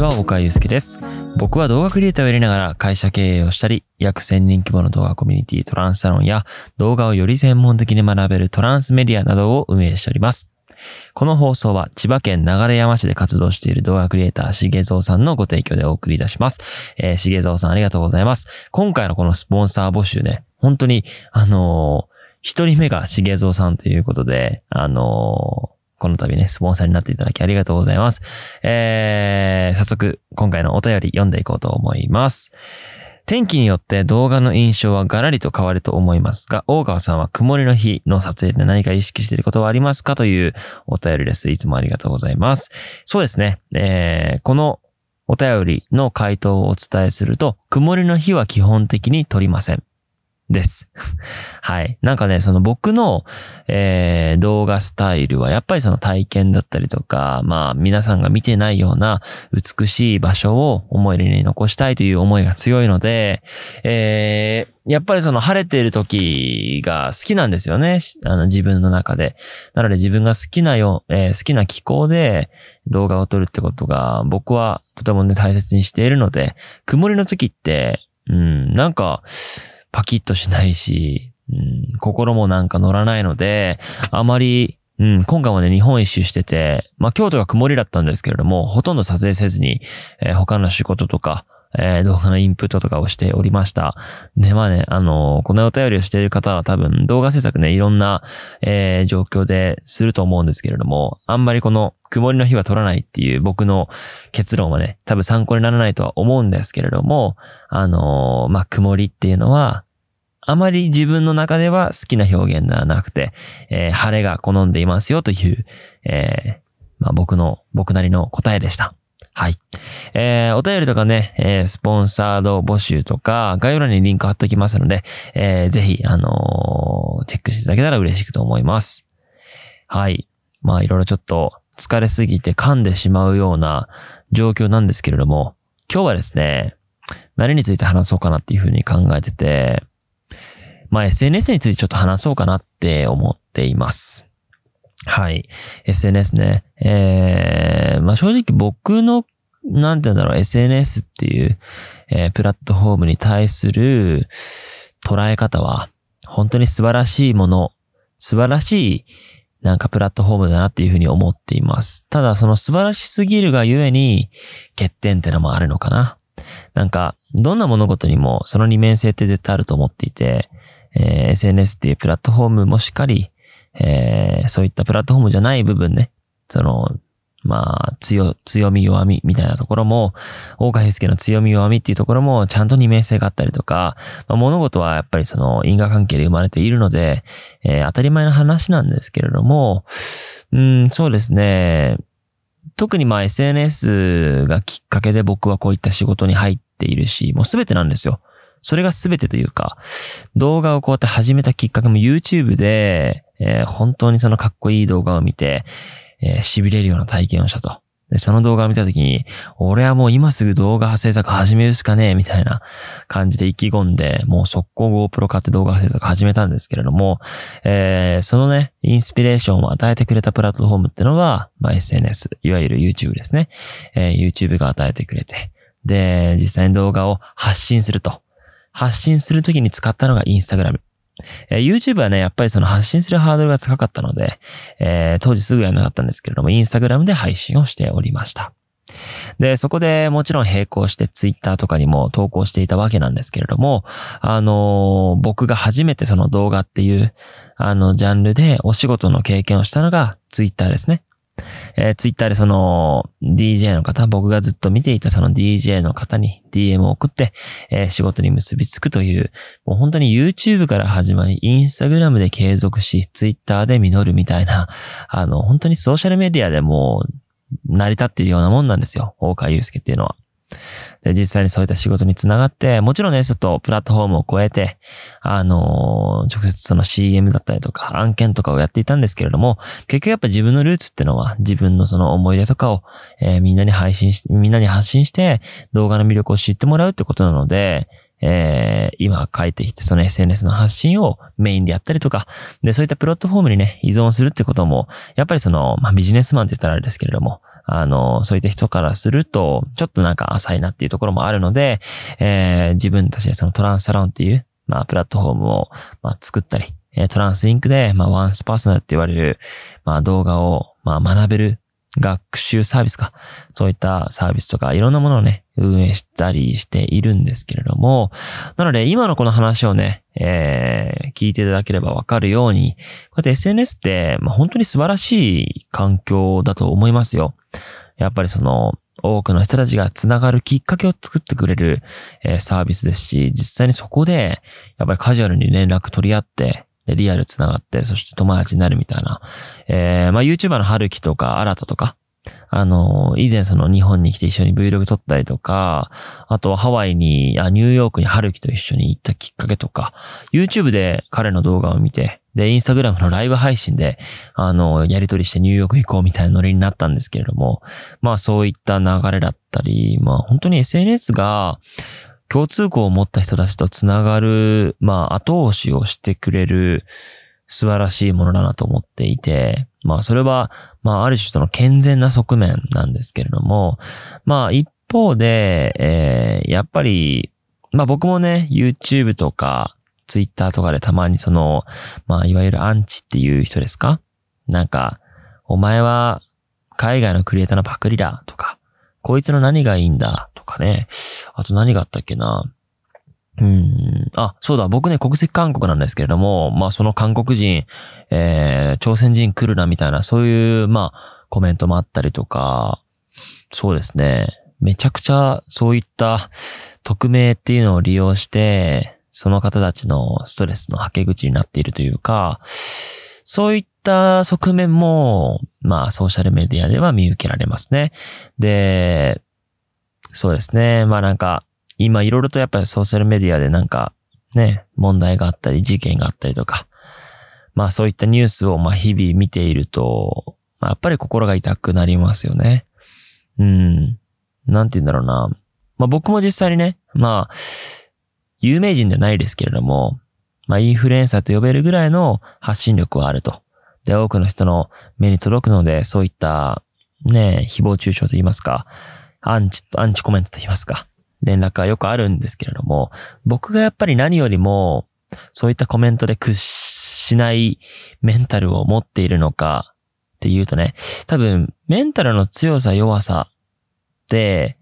ちは、岡祐介です。僕は動画クリエイターをやりながら会社経営をしたり、約1000人規模の動画コミュニティトランスサロンや動画をより専門的に学べるトランスメディアなどを運営しております。この放送は千葉県流山市で活動している動画クリエイター、しげぞうさんのご提供でお送りいたします。えー、しげぞうさんありがとうございます。今回のこのスポンサー募集ね、本当に、あのー一人目がしげぞうさんということで、あのーこの度ね、スポンサーになっていただきありがとうございます。えー、早速、今回のお便り読んでいこうと思います。天気によって動画の印象はガラリと変わると思いますが、大川さんは曇りの日の撮影で何か意識していることはありますかというお便りです。いつもありがとうございます。そうですね。えー、このお便りの回答をお伝えすると、曇りの日は基本的に撮りません。です。はい。なんかね、その僕の、えー、動画スタイルはやっぱりその体験だったりとか、まあ皆さんが見てないような美しい場所を思い出に残したいという思いが強いので、えー、やっぱりその晴れている時が好きなんですよね。あの自分の中で。なので自分が好きなよ、えー好きな気候で動画を撮るってことが僕はとてもね大切にしているので、曇りの時って、うん、なんか、パキッとしないし、うん、心もなんか乗らないので、あまり、うん、今回もね、日本一周してて、まあ、京都が曇りだったんですけれども、ほとんど撮影せずに、えー他の仕事とか、えー動画のインプットとかをしておりました。で、まあね、あのーこのお便りをしている方は多分動画制作ね、いろんな、えー状況ですると思うんですけれども、あんまりこの曇りの日は取らないっていう僕の結論はね、多分参考にならないとは思うんですけれども、あのーまあ、曇りっていうのは、あまり自分の中では好きな表現ではなくて、えー晴れが好んでいますよという、えーまあ、僕の、僕なりの答えでした。はい。えーお便りとかね、えースポンサード募集とか、概要欄にリンク貼っておきますので、えーぜひ、あのーチェックしていただけたら嬉しくと思います。はい。まあ、いろいろちょっと疲れすぎて噛んでしまうような状況なんですけれども、今日はですね、何について話そうかなっていうふうに考えてて、まあ SNS についてちょっと話そうかなって思っています。はい。SNS ね。えー、まあ正直僕の、なんて言うんだろう、SNS っていう、えープラットフォームに対する捉え方は、本当に素晴らしいもの、素晴らしい、なんかプラットフォームだなっていうふうに思っています。ただその素晴らしすぎるがゆえに、欠点ってのもあるのかな。なんか、どんな物事にもその二面性って絶対あると思っていて、えー SNS っていうプラットフォームもしっかり、えーそういったプラットフォームじゃない部分ね、その、まあ、強、強み弱みみたいなところも、大川祐介の強み弱みっていうところもちゃんと二面性があったりとか、まあ、物事はやっぱりその因果関係で生まれているので、えー当たり前の話なんですけれども、うん、そうですね。特にまあ SNS がきっかけで僕はこういった仕事に入っているし、もうすべてなんですよ。それがすべてというか、動画をこうやって始めたきっかけも YouTube で、えー本当にそのかっこいい動画を見て、えー痺れるような体験をしたと。で、その動画を見たときに、俺はもう今すぐ動画制作始めるしかねえ、みたいな感じで意気込んで、もう速攻 GoPro 買って動画制作始めたんですけれども、えーそのね、インスピレーションを与えてくれたプラットフォームってのは、まあ、SNS、いわゆる YouTube ですね。えー YouTube が与えてくれて。で、実際に動画を発信すると。発信するときに使ったのが Instagram。えー YouTube はね、やっぱりその発信するハードルが高かったので、えー当時すぐやらなかったんですけれども、Instagram で配信をしておりました。で、そこでもちろん並行して Twitter とかにも投稿していたわけなんですけれども、あのー僕が初めてその動画っていう、あの、ジャンルでお仕事の経験をしたのが Twitter ですね。えー、ツイッターでその DJ の方、僕がずっと見ていたその DJ の方に DM を送って、えー仕事に結びつくという、もう本当に YouTube から始まり、Instagram で継続し、Twitter で実るみたいな、あの、本当にソーシャルメディアでも成り立っているようなもんなんですよ。大川祐介っていうのは。で、実際にそういった仕事につながって、もちろんね、ちょっとプラットフォームを超えて、あのー直接その CM だったりとか案件とかをやっていたんですけれども、結局やっぱ自分のルーツってのは自分のその思い出とかを、えーみんなに配信し、みんなに発信して動画の魅力を知ってもらうってことなので、えー今書いてきてその SNS の発信をメインでやったりとか、で、そういったプラットフォームにね、依存するってことも、やっぱりその、まあビジネスマンって言ったらあれですけれども、あの、そういった人からすると、ちょっとなんか浅いなっていうところもあるので、えー、自分たちでそのトランスサロンっていう、まあ、プラットフォームを、まあ、作ったり、えトランスインクで、まあ、ワンスパーソナルって言われる、まあ、動画を、まあ、学べる学習サービスか。そういったサービスとかいろんなものをね、運営したりしているんですけれども、なので今のこの話をね、えー、聞いていただければわかるように、こうやって SNS って、まあ、本当に素晴らしい環境だと思いますよ。やっぱりその、多くの人たちが繋がるきっかけを作ってくれる、えー、サービスですし、実際にそこで、やっぱりカジュアルに連絡取り合って、リアル繋がって、そして友達になるみたいな。えー、まあ YouTuber の春樹とか、新たとか、あの、以前その日本に来て一緒に Vlog 撮ったりとか、あとはハワイに、あニューヨークに春樹と一緒に行ったきっかけとか、YouTube で彼の動画を見て、で、インスタグラムのライブ配信で、あの、やりとりしてニューヨーク行こうみたいなノリになったんですけれども、まあそういった流れだったり、まあ本当に SNS が、共通項を持った人たちとつながる、まあ、後押しをしてくれる素晴らしいものだなと思っていて、まあ、それは、まあ、ある種その健全な側面なんですけれども、まあ、一方で、えー、やっぱり、まあ僕もね、YouTube とか、Twitter とかでたまにその、まあ、いわゆるアンチっていう人ですか？なんか、お前は海外のクリエイターのパクリだとか、こいつの何がいいんだとかね。あと何があったっけな？うん。あ、そうだ。僕ね、国籍韓国なんですけれども、まあその韓国人、えー、朝鮮人来るなみたいな、そういう、まあ、コメントもあったりとか、そうですね。めちゃくちゃそういった匿名っていうのを利用して、その方たちのストレスの吐け口になっているというか、そういった側面も、まあ、ソーシャルメディアでは見受けられますね。で、そうですね。まあなんか、今いろいろとやっぱりソーシャルメディアでなんか、ね、問題があったり、事件があったりとか、まあそういったニュースをまあ日々見ていると、まあ、やっぱり心が痛くなりますよね。うん。なんて言うんだろうな。まあ僕も実際にね、まあ、有名人ではないですけれども、まあ、インフルエンサーと呼べるぐらいの発信力はあると。で、多くの人の目に届くので、そういった、ね、誹謗中傷と言いますか、アンチ、アンチコメントと言いますか、連絡はよくあるんですけれども、僕がやっぱり何よりも、そういったコメントで屈しないメンタルを持っているのかっていうとね、多分、メンタルの強さ弱さって、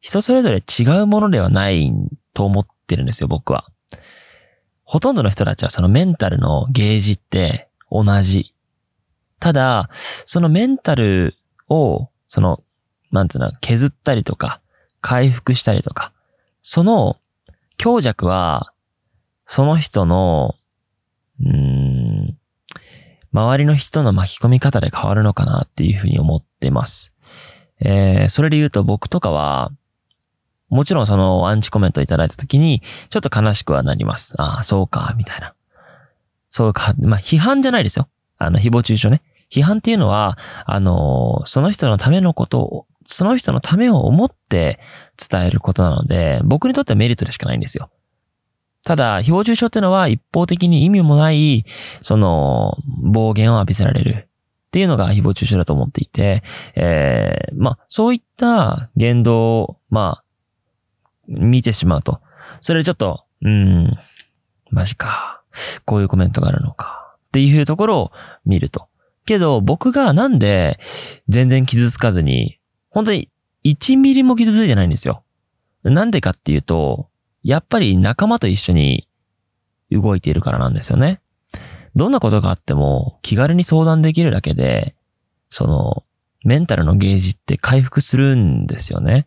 人それぞれ違うものではないと思っってるんですよ、僕は。ほとんどの人たちはそのメンタルのゲージって同じ。ただ、そのメンタルを、その、なんていうの、削ったりとか、回復したりとか、その強弱は、その人の、うん、周りの人の巻き込み方で変わるのかなっていうふうに思ってます。えー、それで言うと僕とかは、もちろんそのアンチコメントいただいたときに、ちょっと悲しくはなります。ああ、そうか、みたいな。そうか。まあ、批判じゃないですよ。あの、誹謗中傷ね。批判っていうのは、あの、その人のためのことを、その人のためを思って伝えることなので、僕にとってはメリットでしかないんですよ。ただ、誹謗中傷っていうのは一方的に意味もない、その、暴言を浴びせられる。っていうのが誹謗中傷だと思っていて、えー、まあ、そういった言動を、まあ、見てしまうと。それちょっと、うん、マジか。こういうコメントがあるのか。っていうところを見ると。けど、僕がなんで全然傷つかずに、本当に1ミリも傷ついてないんですよ。なんでかっていうと、やっぱり仲間と一緒に動いているからなんですよね。どんなことがあっても気軽に相談できるだけで、その、メンタルのゲージって回復するんですよね。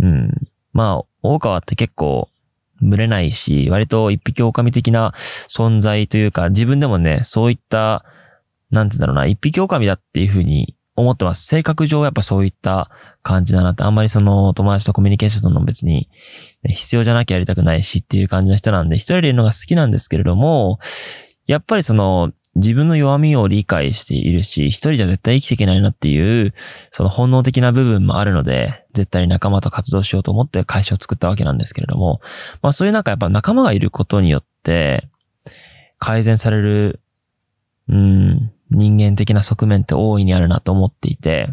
うん。まあ、大川って結構、群れないし、割と一匹狼的な存在というか、自分でもね、そういった、なんて言うんだろうな、一匹狼だっていうふうに思ってます。性格上やっぱそういった感じだなって、あんまりその友達とコミュニケーションの別に、ね、必要じゃなきゃやりたくないしっていう感じの人なんで、一人でいるのが好きなんですけれども、やっぱりその、自分の弱みを理解しているし、一人じゃ絶対生きていけないなっていう、その本能的な部分もあるので、絶対に仲間と活動しようと思って会社を作ったわけなんですけれども、まあそういうなんかやっぱ仲間がいることによって、改善される、うん、人間的な側面って大いにあるなと思っていて、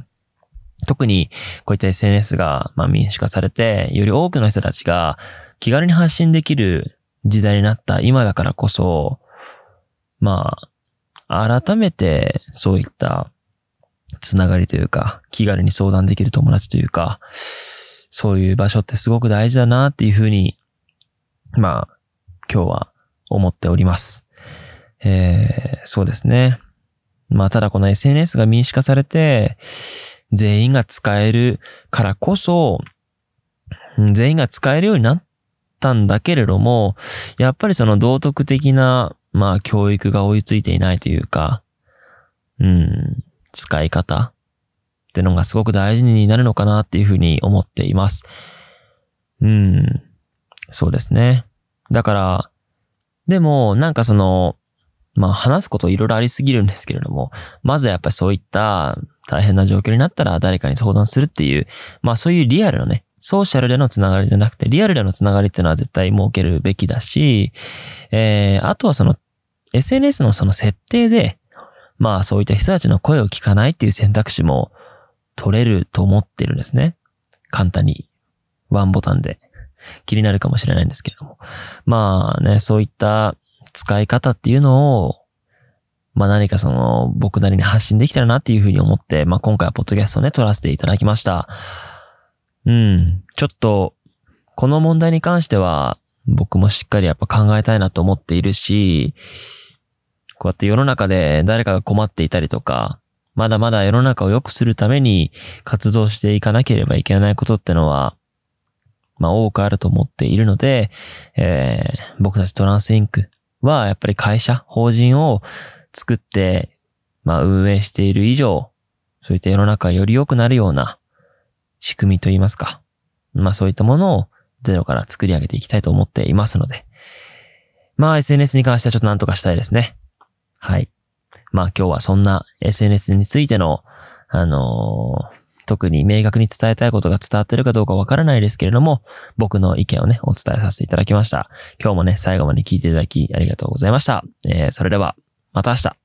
特にこういった SNS がまあ民主化されて、より多くの人たちが気軽に発信できる時代になった今だからこそ、まあ、改めてそういったつながりというか、気軽に相談できる友達というか、そういう場所ってすごく大事だなっていうふうに、まあ、今日は思っております。えー、そうですね。まあ、ただこの SNS が民主化されて、全員が使えるからこそ、全員が使えるようになったんだけれども、やっぱりその道徳的な、まあ、教育が追いついていないというか、うん、使い方ってのがすごく大事になるのかなっていうふうに思っています。うん、そうですね。だから、でも、なんかその、まあ話すこといろいろありすぎるんですけれども、まずはやっぱりそういった大変な状況になったら誰かに相談するっていう、まあそういうリアルのね、ソーシャルでのつながりじゃなくて、リアルでのつながりっていうのは絶対設けるべきだし、えー、あとはその SNS のその設定で、まあそういった人たちの声を聞かないっていう選択肢も取れると思ってるんですね。簡単に。ワンボタンで。気になるかもしれないんですけれども。まあね、そういった使い方っていうのを、まあ何かその僕なりに発信できたらなっていうふうに思って、まあ今回はポッドキャストをね、撮らせていただきました。うん。ちょっと、この問題に関しては、僕もしっかりやっぱ考えたいなと思っているし、こうやって世の中で誰かが困っていたりとか、まだまだ世の中を良くするために活動していかなければいけないことってのは、まあ多くあると思っているので、えー、僕たちトランスインクはやっぱり会社、法人を作って、まあ運営している以上、そういった世の中より良くなるような仕組みといいますか。まあそういったものをゼロから作り上げていきたいと思っていますので。まあ SNS に関してはちょっと何とかしたいですね。はい。まあ今日はそんな SNS についての、あのー、特に明確に伝えたいことが伝わってるかどうかわからないですけれども、僕の意見をね、お伝えさせていただきました。今日もね、最後まで聞いていただきありがとうございました。えー、それでは、また明日。